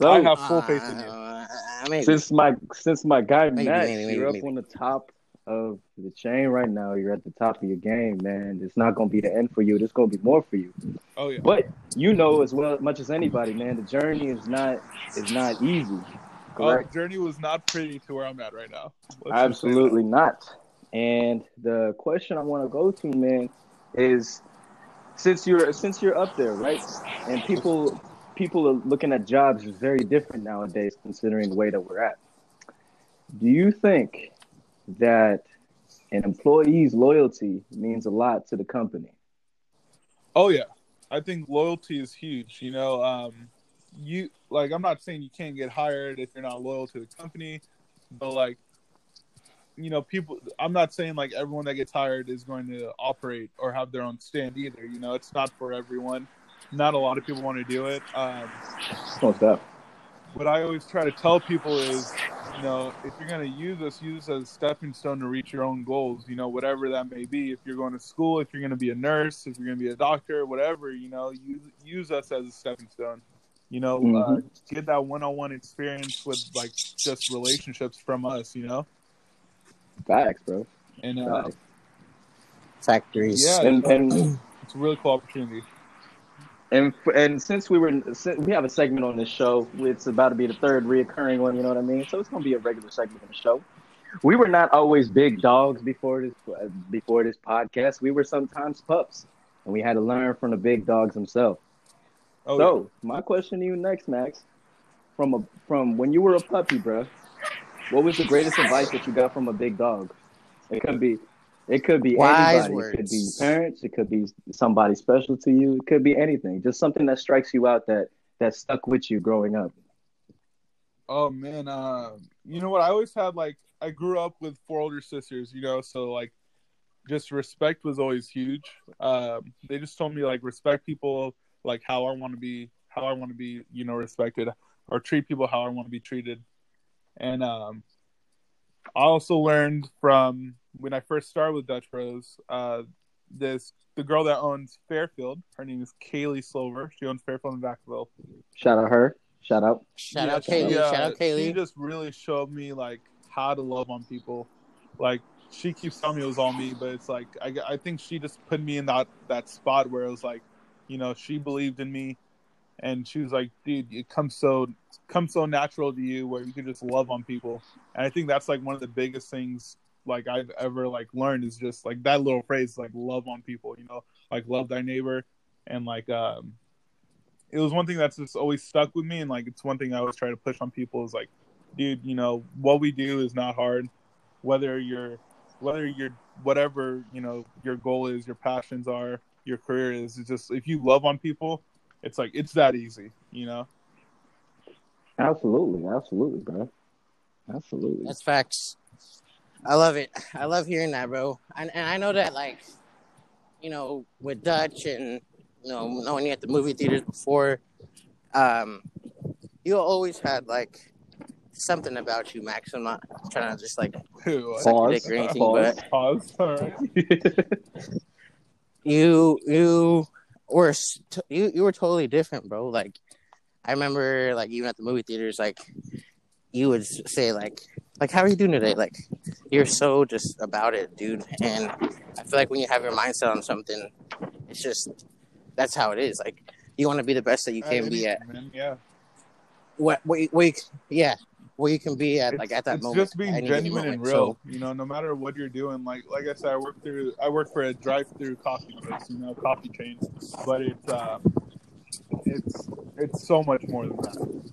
So I have full faith in you. uh, maybe. since my since my guy Maybe, Max, maybe, maybe, you're up on the top of the chain right now. You're at the top of your game, man. It's not gonna be the end for you. It's gonna be more for you. Oh yeah. But you know as well as much as anybody, man. The journey is not is not easy. Oh, Correct. the journey was not pretty to where I'm at right now. Let's Absolutely not. And the question I want to go to, man, is since you're since you're up there, right? And people people are looking at jobs is very different nowadays, considering the way that we're at. Do you think that an employee's loyalty means a lot to the company? Oh yeah, I think loyalty is huge. You know, um, you like I'm not saying you can't get hired if you're not loyal to the company, but like, you know, people. I'm not saying like everyone that gets hired is going to operate or have their own stand either. You know, it's not for everyone. not a lot of people want to do it. Um, Most up. what I always try to tell people is, you know, if you're going to use us, use us as a stepping stone to reach your own goals, you know, whatever that may be. If you're going to school, if you're going to be a nurse, if you're going to be a doctor, whatever, you know, use, use us as a stepping stone. You know, uh, Mhm. get that one on one experience with like just relationships from us, you know? Facts, bro. And uh, Facts. Factories. Yeah. And and it's a really cool opportunity. and and since we were since we have a segment on this show, it's about to be the third reoccurring one. You know what I mean? So it's gonna be a regular segment on the show. We were not always big dogs before this before this podcast. We were sometimes pups, and we had to learn from the big dogs themselves. Oh, so my question to you next, Max, from a from when you were a puppy, bro, what was the greatest advice that you got from a big dog? It could be, it could be Wise anybody. It could be words. parents. It could be somebody special to you. It could be anything. Just something that strikes you out that that stuck with you growing up. Oh man, uh, you know what? I always had like I grew up with four older sisters, you know, so like just respect was always huge. Um, they just told me like respect people like how I want to be, how I want to be, you know, respected, or treat people how I want to be treated. And um, I also learned from when I first started with Dutch Bros. Uh, this the girl that owns Fairfield. Her name is Kaylee Slover. She owns Fairfield in Vacaville. Shout out her. Shout out. Shout Yeah, out she, Kaylee. uh, Shout out Kaylee. She just really showed me like how to love on people. Like she keeps telling me it was all me, but it's like I, I think she just put me in that that spot where it was like, you know, she believed in me, and she was like, dude, it comes so comes so natural to you where you can just love on people, and I think that's like one of the biggest things like I've ever like learned is just like that little phrase like love on people, you know, like love thy neighbor, and like um it was one thing that's just always stuck with me. And like it's one thing I always try to push on people is like, dude, you know, what we do is not hard. Whether you're whether you're whatever, you know, your goal is, your passions are, your career is, it's just if you love on people, it's like it's that easy, you know? Absolutely, absolutely, bro. Absolutely. That's facts. I love it. I love hearing that, bro. And, and I know that, like, you know, with Dutch and you know, knowing you at the movie theaters before, um, you always had like something about you, Max. I'm not trying to just like Ew, suck your Pause. dick or anything, Pause. but Pause. All right. you you s- t- you you were totally different, bro. Like I remember, like even at the movie theaters, like you would say like like how are you doing today? Like you're so just about it, dude. And I feel like when you have your mindset on something, it's just that's how it is. Like you want to be the best that you can be at Man, yeah. what what what yeah where you can be at like at that it's moment. just being at any given genuine and real. So, you know, no matter what you're doing. Like like I said, I work through I work for a drive-through coffee place, you know, coffee chain. But it's uh, it's it's so much more than that.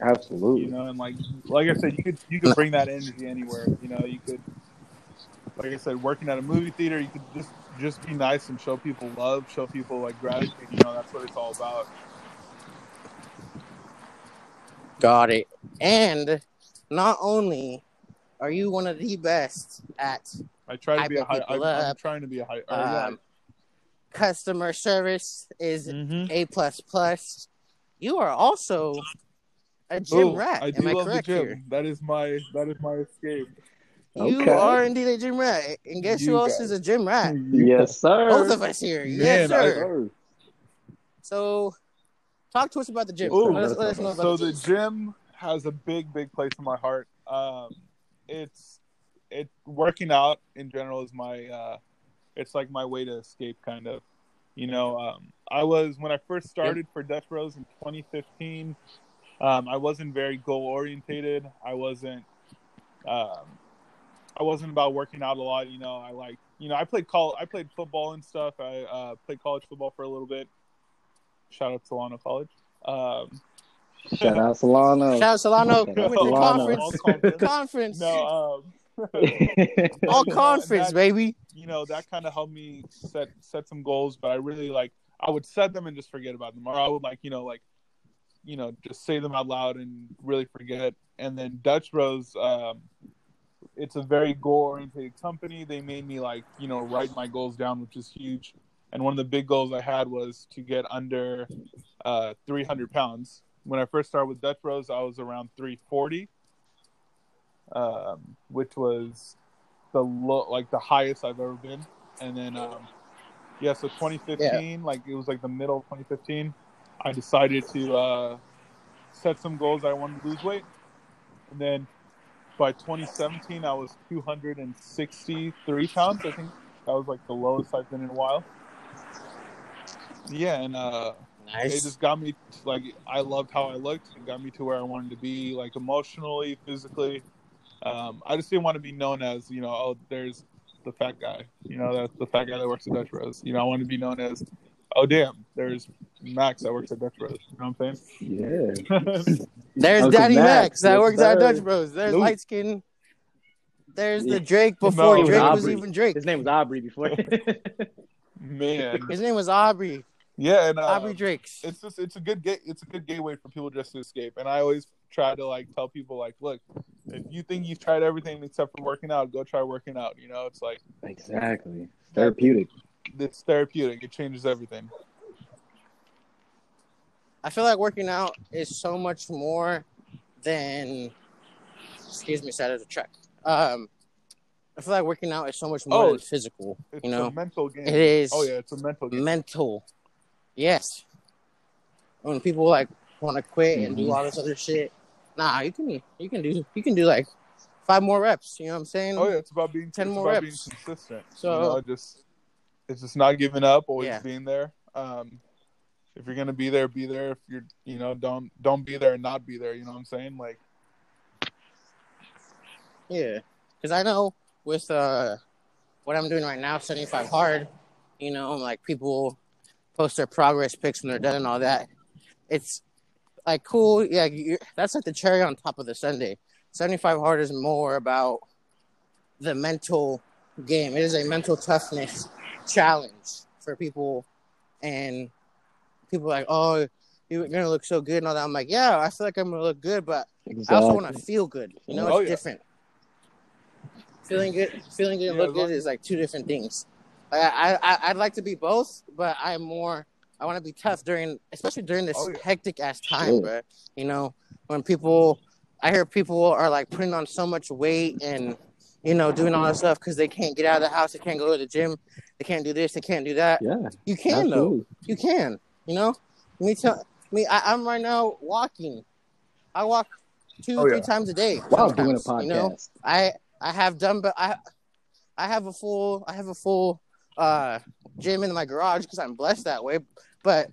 Absolutely. You know, and like like I said, you could you could bring that energy anywhere. You know, you could like I said, working at a movie theater, you could just just be nice and show people love, show people like gratitude. You know, that's what it's all about. Got it. And not only are you one of the best at I try to be a high. I'm, I'm trying to be a high. Or, yeah. um, customer service is Mhm. a plus plus. You are also a gym Ooh, rat. I Am do I love the gym. here? That is my that is my escape. You Okay. are indeed a gym rat. And guess who else guys. is a gym rat? Yes, sir. Both of us here. yes, Man, I- sir. Sir. So, talk to us about the gym. Ooh. let, us, let us know So the gym. gym has a big, big place in my heart. Um, it's it working out in general is my uh, it's like my way to escape, kind of. You know, um, I was when I first started for Dutch Bros in 2015. Um, I wasn't very goal orientated. I wasn't. Um, I wasn't about working out a lot. You know, I like you know I played call I played football and stuff. I uh, played college football for a little bit. Shout out to Solano College. Um, Shout out Solano. Shout out Solano. Shout We out to Solano. conference. All conference. Conference. no, um, All conference, that- baby. you know that kind of helped me set set some goals. But I really like I would set them and just forget about them, or I would like you know like you know just say them out loud and really forget. And then Dutch Bros, um, it's a very goal oriented company. They made me like you know write my goals down, which is huge. And one of the big goals I had was to get under uh, 300 pounds. When I first started with Dutch Bros, I was around 340, um, which was the lo- like the highest I've ever been. And then, um, yeah, so 2015, like it was like the middle of 2015, I decided to uh, set some goals. I wanted to lose weight, and then by 2017, I was 263 pounds. I think that was like the lowest I've been in a while. Yeah, and uh, Nice. it just got me like I loved how I looked. It got me to where I wanted to be, like emotionally, physically. Um, I just didn't want to be known as you know, oh, there's the fat guy. You know, that's the fat guy that works at Dutch Bros. You know, I want to be known as, oh, damn, there's Max that works at Dutch Bros. You know what I'm saying? Yeah. There's Uncle Daddy Max, Max that yes, works at. Dutch Bros. There's Luke. light skin. There's Yeah. the Drake before No, Drake was Aubrey. even Drake. His name was Aubrey before. Man, His name was Aubrey. Yeah, and uh, Aubrey Drakes. it's just it's a good ga- it's a good gateway for people just to escape. And I always try to like tell people like, look, if you think you've tried everything except for working out, go try working out. You know, it's like exactly. Therapeutic. it's therapeutic. It changes everything. I feel like working out is so much more than. Excuse me, side of the truck. Um, I feel like working out is so much more Oh, than physical. It's You know, a mental game. it is Oh yeah, it's a mental game. mental. Yes. When people like want to quit and do Mhm. all this other shit, nah, you can you can do you can do like five more reps. You know what I'm saying? Oh yeah, it's about being 10 it's more about reps. being consistent. So- you know, just it's just not giving up, always Yeah. being there. Um, if you're gonna be there, be there. If you're, you know, don't don't be there and not be there. You know what I'm saying? Like, Yeah, because I know with uh what I'm doing right now, 75 hard, you know, like people post their progress pics when they're done and all that. It's like cool, yeah. that's like the cherry on top of the sundae. 75 hard is more about the mental game. It is a mental toughness challenge for people, and people are like, oh, you're gonna look so good and all that. I'm like, yeah, I feel like I'm gonna look good, but I also want to feel good. You know, Oh, it's yeah. different. Feeling good, feeling good, and look good is like two different things. Like, I, I, I'd like to be both, but I'm more. I want to be tough during, especially during this Oh, yeah. hectic ass time, Sure. bro. You know, when people, I hear people are like putting on so much weight and, you know, doing all this stuff because they can't get out of the house, they can't go to the gym, they can't do this, they can't do that. Yeah, You can though you can. You know, me tell me. I, I'm right now walking. I walk two, Oh, three yeah. times a day. While doing a podcast. You know, I I have done, but I I have a full I have a full uh gym in my garage because I'm blessed that way. But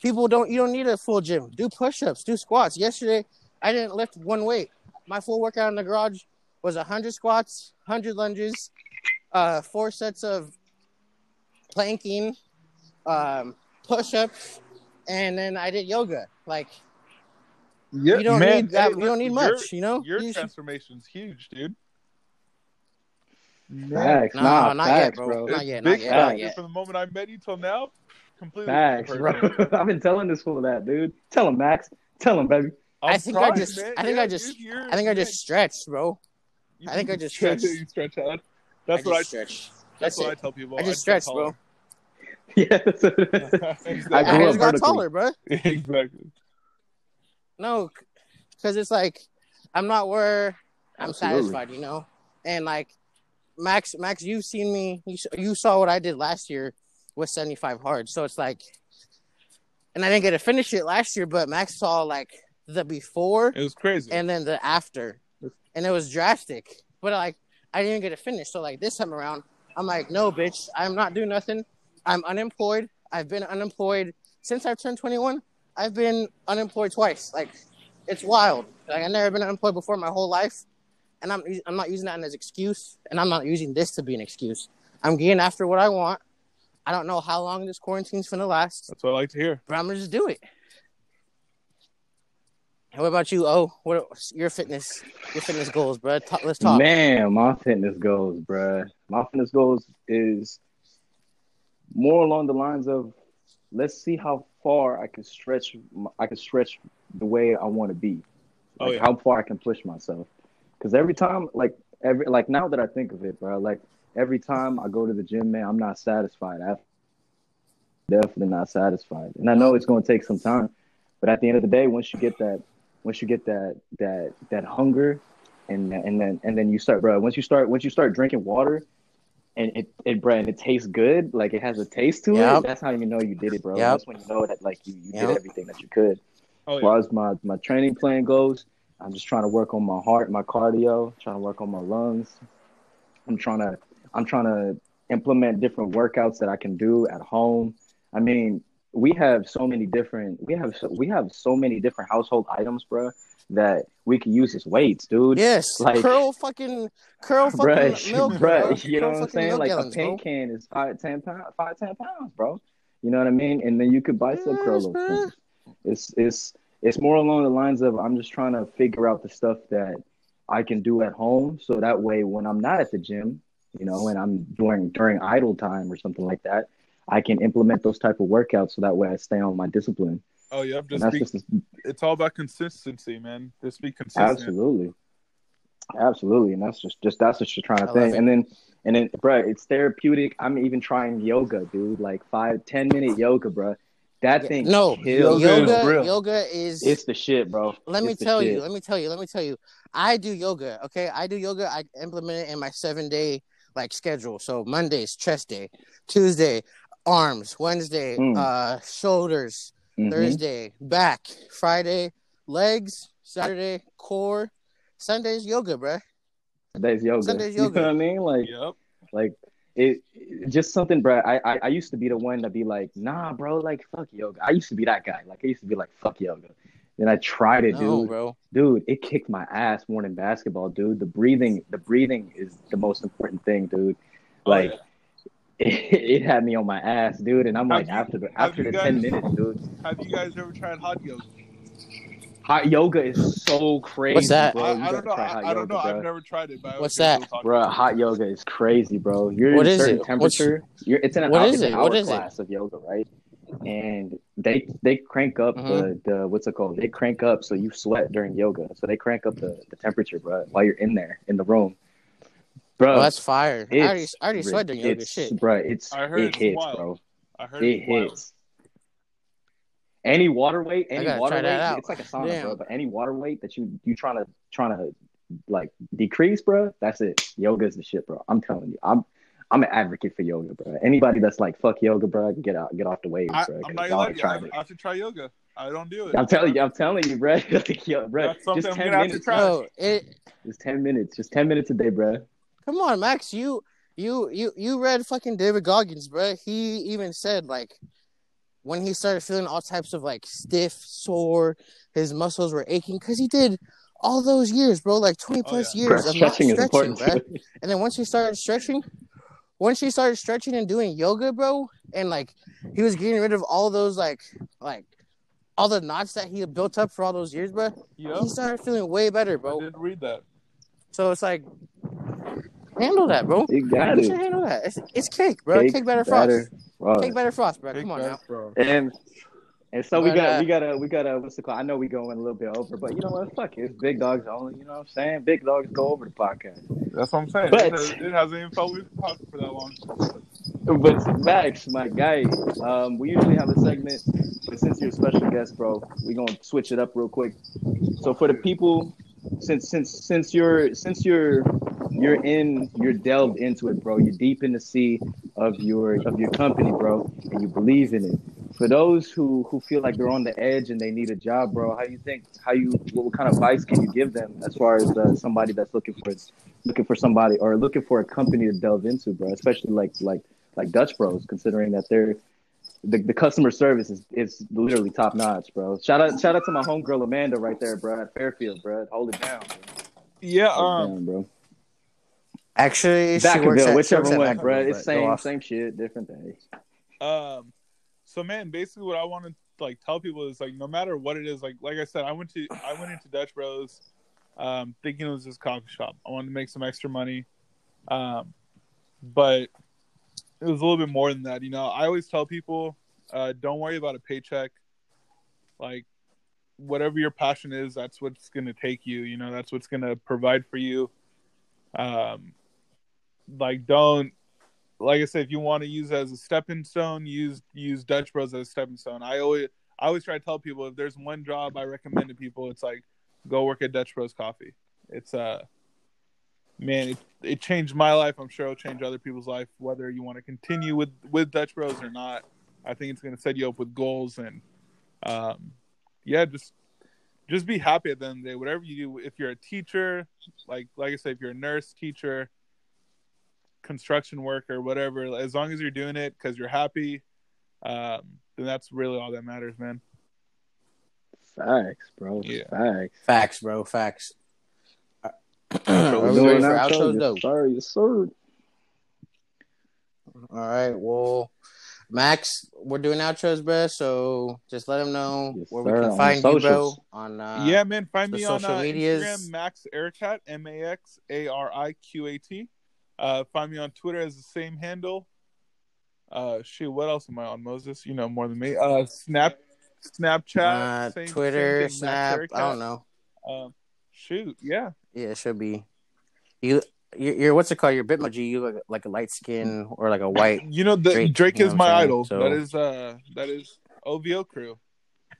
people don't. You don't need a full gym. Do push-ups. Do squats. Yesterday, I didn't lift one weight. My full workout in the garage was 100 squats, 100 lunges, uh, four sets of planking, um, push-ups, and then I did yoga. Like yeah, you don't man, need that. hey, you don't need look, your- much. You know. Your You transformation's huge, dude. Man, Facts. No, nah, not facts, yet, bro. bro. Not yet. big Not yet. Not yet. From the moment I met you till now, completely Facts, bro. I've been telling this fool that, dude. Tell him, Max. Tell him, baby. I I'm think I just- man. I think Yeah, I just- you're- I think I just stretched, bro. you I think I just stretched. You stretch out. That's I what I. just stretched. That's That's what I tell people. I just stretched, bro. Yeah. Exactly. I I just got taller, bro. exactly. No, because it's like I'm not where I'm Absolutely. satisfied, you know. And like Max, Max, you've seen me. You, you saw what I did last year with 75 hard. So it's like, and I didn't get to finish it last year, but Max saw like the before It was crazy. and then the after, and it was drastic. But like, I didn't get to finish. So like this time around, I'm like, no, bitch, I'm not doing nothing. I'm unemployed. I've been unemployed since I've turned 21. I've been unemployed twice. Like, it's wild. Like, I've never been unemployed before my whole life, and I'm I'm not using that as an excuse, and I'm not using this to be an excuse. I'm getting after what I want. I don't know how long this quarantine's gonna last, That's what I like to hear. but I'm gonna just do it. And what about you? Oh, what your fitness, your fitness goals, bro? Talk, let's talk. Man, my fitness goals, bruh. My fitness goals is more along the lines of let's see how far I can stretch. I can stretch the way I want to be. Oh, Like yeah. how far I can push myself. Because every time, like every like now that I think of it, bro, like every time I go to the gym, man, I'm not satisfied. I definitely not satisfied. And I know it's going to take some time, but at the end of the day, once you get that, once you get that that that hunger, and and then and then you start, bro. Once you start once you start drinking water, and it it bro, and it tastes good, like it has a taste to Yep. it. That's how you know you did it, bro. Yep. That's when you know that like you, you Yep. did everything that you could. Oh, As far as my my training plan goes, I'm just trying to work on my heart, my cardio, trying to work on my lungs. I'm trying to I'm trying to implement different workouts that I can do at home. I mean, we have so many different we have so, we have so many different household items, bro, that we can use as weights, dude. Yes, Like- curl fucking curl fucking Bruh, milk, bro. you know what I'm saying? Like gallons, a paint bro. can is five, ten pounds, five, ten pounds, bro. You know what I mean? And then you could bicep Yes, curl It's it's it's more along the lines of I'm just trying to figure out the stuff that I can do at home, so that way when I'm not at the gym, you know, and I'm during during idle time or something like that, I can implement those type of workouts, so that way I stay on my discipline. Oh, yeah. That's be, just it's all about consistency, man. Just be consistent. Absolutely, absolutely, and that's just just that's what you're trying to think. And then and then, bro, it's therapeutic. I'm even trying yoga, dude. Like five, ten minute yoga, bro. That thing, No, kills. Yoga is yoga, real. yoga is. It's the shit, bro. let me It's the tell you. shit. Let me tell you. Let me tell you. I do yoga. Okay, I do yoga. I implement it in my seven day like schedule. So Mondays chest day, Tuesday arms, Wednesday Mm. uh shoulders, Mhm. Thursday back, Friday legs, Saturday core, Sundays yoga, bro. Sunday's yoga. Sunday's You yoga. know what I mean? Like, Yep. like it, it- just something, bro. I, I I used to be the one to be like, nah, bro, like fuck yoga. I used to be that guy. Like I used to be like, fuck yoga. Then I tried it, No, dude. bro. dude, it kicked my ass more than basketball, dude. The breathing, the breathing is the most important thing, dude. Oh, Like yeah. it, it had me on my ass, dude. And I'm Have like, you- after the after you the ten minutes, dude. Have you guys ever tried hot yoga? Hot yoga is so crazy, What's that? bro. I, I don't know. I, hot I don't yoga, know. bro. I've never tried it. But What's that? Bro, hot yoga is crazy, bro. You're What in a is certain it? What's- temperature. You're it's in an What hour, is it's an it? hour What is it? class of yoga, right? And they they crank up Mhm. the, the what's it called? They crank up so you sweat during yoga. So they crank up the, the temperature, bro, while you're in there in the room. Bro, Oh, that's fire. I already, I already sweat during yoga. it's, Shit. Bro, it's I heard it it's hits, wild. bro. I heard It it's wild. hits. Any water weight, any water weight, out. it's like a sauna, Damn. bro. But any water weight that you you trying to trying to like decrease, bro, that's it. Yoga is the shit, bro. I'm telling you, I'm I'm an advocate for yoga, bro. Anybody that's like fuck yoga, bro, get out, get off the waves, I, bro. I'm 'cause not y'all gonna ain't lie. I, it. I have to try yoga. I don't do it. I'm telling you, I'm telling you, bro. like, yo, bro, That's something just I'm ten gonna have to minutes, try. No, it. just ten minutes, just ten minutes a day, bro. Come on, Max. You, you, you, you read fucking David Goggins, bro. He even said like, when he started feeling all types of like stiff, sore, his muscles were aching because he did all those years, bro. Like 20 plus yeah. Bro, years of not stretching is stretching, important bro. And then once he started stretching, once he started stretching and doing yoga, bro, and like he was getting rid of all those like like all the knots that he had built up for all those years, bro. Yep. He started feeling way better, bro. I bro. did read that. So it's like handle that, bro. You got You it. should handle that. It's, it's cake, bro. Cake, better frost. Batter, bro. Cake better frost, bro. Big Come on now. bro. And and so we got uh, we gotta we gotta what's the call? I know we going a little bit over, but you know what? Fuck it. It's big dogs only. You know what I'm saying? Big dogs go over the podcast. That's what I'm saying. But- it, it hasn't even felt we've been talking for that long. But Max, my guy, um, we usually have a segment, but since you're a special guest, bro, we gonna switch it up real quick. So for the people, since since since you're since you're you're in you're delved into it, bro. You're deep in the sea of your of your company, bro, and you believe in it. For those who who feel like they're on the edge and they need a job, bro, how do you think how you what kind of advice can you give them as far as uh, somebody that's looking for looking for somebody or looking for a company to delve into, bro? Especially like like like Dutch Bros, considering that they're the, the customer service is, is literally top notch, bro. Shout out shout out to my homegirl Amanda right there, bro, at Fairfield, bro. Hold it down, bro. Yeah, Hold it um, down, bro. Actually, she works Vacaville, at, she whichever works one, bro. It's but same off. same shit, different day. um, so man, basically what I want to like tell people is like no matter what it is, like like I said, I went to I went into Dutch Bros, um, thinking it was just coffee shop. I wanted to make some extra money, um, but it was a little bit more than that. You know, I always tell people, uh, don't worry about a paycheck. Like whatever your passion is, that's what's gonna take you. You know, that's what's gonna provide for you. Um, like don't like I said, if you want to use as a stepping stone, use use Dutch Bros as a stepping stone. I always I always try to tell people if there's one job I recommend to people, it's like go work at Dutch Bros Coffee. It's uh man, it, it changed my life. I'm sure it'll change other people's life, whether you want to continue with with Dutch Bros or not. I think it's going to set you up with goals and, um, yeah, just just be happy at the end of the day. Whatever you do, if you're a teacher, like like I said, if you're a nurse, teacher, construction work or whatever, as long as you're doing it because you're happy, um, then that's really all that matters, man. Facts, bro. Yeah. Facts. Facts, bro. Facts. Are Are we ready for outro? outros, Yes, though? sir. Yes, sir. All right. Well, Max, we're doing outros, bro. So just let them know Yes, where sir, we can the find you, bro. On uh, yeah, man. Find me on social uh, medias. Instagram, Max Ariqat, M A X A R I Q A T. Uh, find me on Twitter as the same handle. Uh, shoot, what else am I on, Moses? You know more than me. Uh, Snap, Snapchat, uh, same- same Twitter, thing, Snap. Ariqat. I don't know. Um, shoot, yeah. Yeah, it should be. You, you're, you're what's it called? Your Bitmoji. You look like a light skin or like a white You know, the, Drake, Drake, you is know my saying? idol. So- That is uh, that is OVO crew,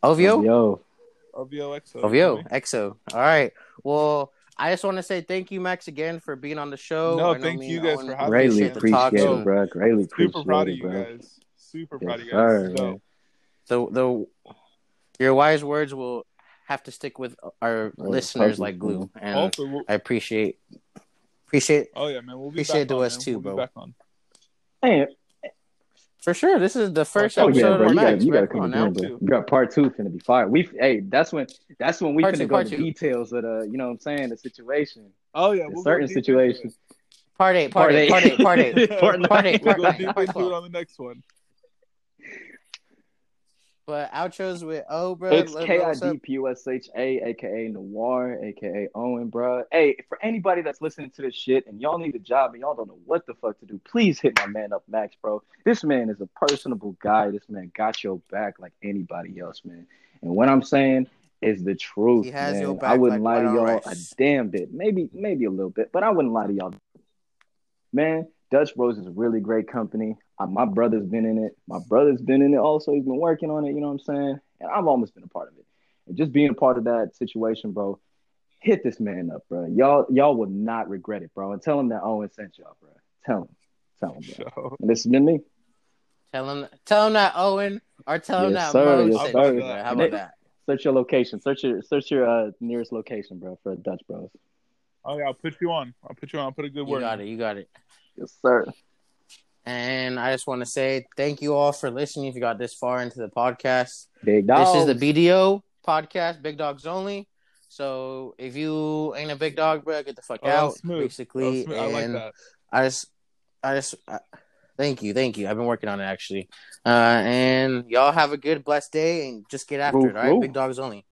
OVO. Yo. OVO XO. OVO, EXO. All right. Well, I just want to say thank you, Max, again for being on the show. No, I know thank me you guys for having Greatly appreciate the talk, appreciate so- it, bro. Greatly appreciate Super proud of you bro. guys. Super proud of Yes, you guys. sir, So. The the your wise words will have to stick with our Oh, listeners like glue, man. and hopefully we'll, I appreciate appreciate oh yeah, man, we'll be Appreciate back to on, us man. too, we'll bro. Be back on. Man, for sure. This is the first Oh, episode yeah, bro. of You got Max. you got to Come on come now. again, bro. You got part two finna be fire. We hey, that's when that's when we Part finna two, go part into two. details of the you know what I'm saying the situation. Oh yeah, we'll certain go deep into situations. Part eight, part, eight, part eight, part eight. Yeah. Part Part eight, We'll part go nine, deep part into it twelve. on the next one. But outros with O, bro. It's K I. D P U S H A, aka Noir, aka Owen, bro. Hey, for anybody that's listening to this shit and y'all need a job and y'all don't know what the fuck to do, please hit my man up, Max, bro. This man is a personable guy. This man got your back like anybody else, man. And what I'm saying is the truth, He has man. I wouldn't like lie to y'all rice. a damn bit, maybe, maybe a little bit, but I wouldn't lie to y'all. Man, Dutch Bros is a really great company. Uh, my brother's been in it. My brother's been in it also. He's been working on it, you know what I'm saying? And I've almost been a part of it. And just being a part of that situation, bro, hit this man up, bro. Y'all, y'all will not regret it, bro. And tell him that Owen sent y'all, bro. Tell him. Tell him, bro. And this has been me. Tell him, tell him that Owen, or tell him Yes, that sir. Mo Yes, sir. you, bro. How about it- that? Search your location. Search your search your uh, nearest location, bro, for Dutch Bros. oh yeah, I'll put you on. I'll put you on. I'll put a good You word. You got in. it. You got it. Yes, sir. And I just want to say thank you all for listening. If you got this far into the podcast, Big dog. this is the BDO podcast, Big Dogs Only. So if you ain't a big dog, bro, get the fuck Oh, out. smooth. Oh, Basically. I like and that. I just, I just, I, thank you, thank you. I've been working on it actually. Uh, and y'all have a good, blessed day, and just get after Woo, it. All right, woo. Big Dogs Only.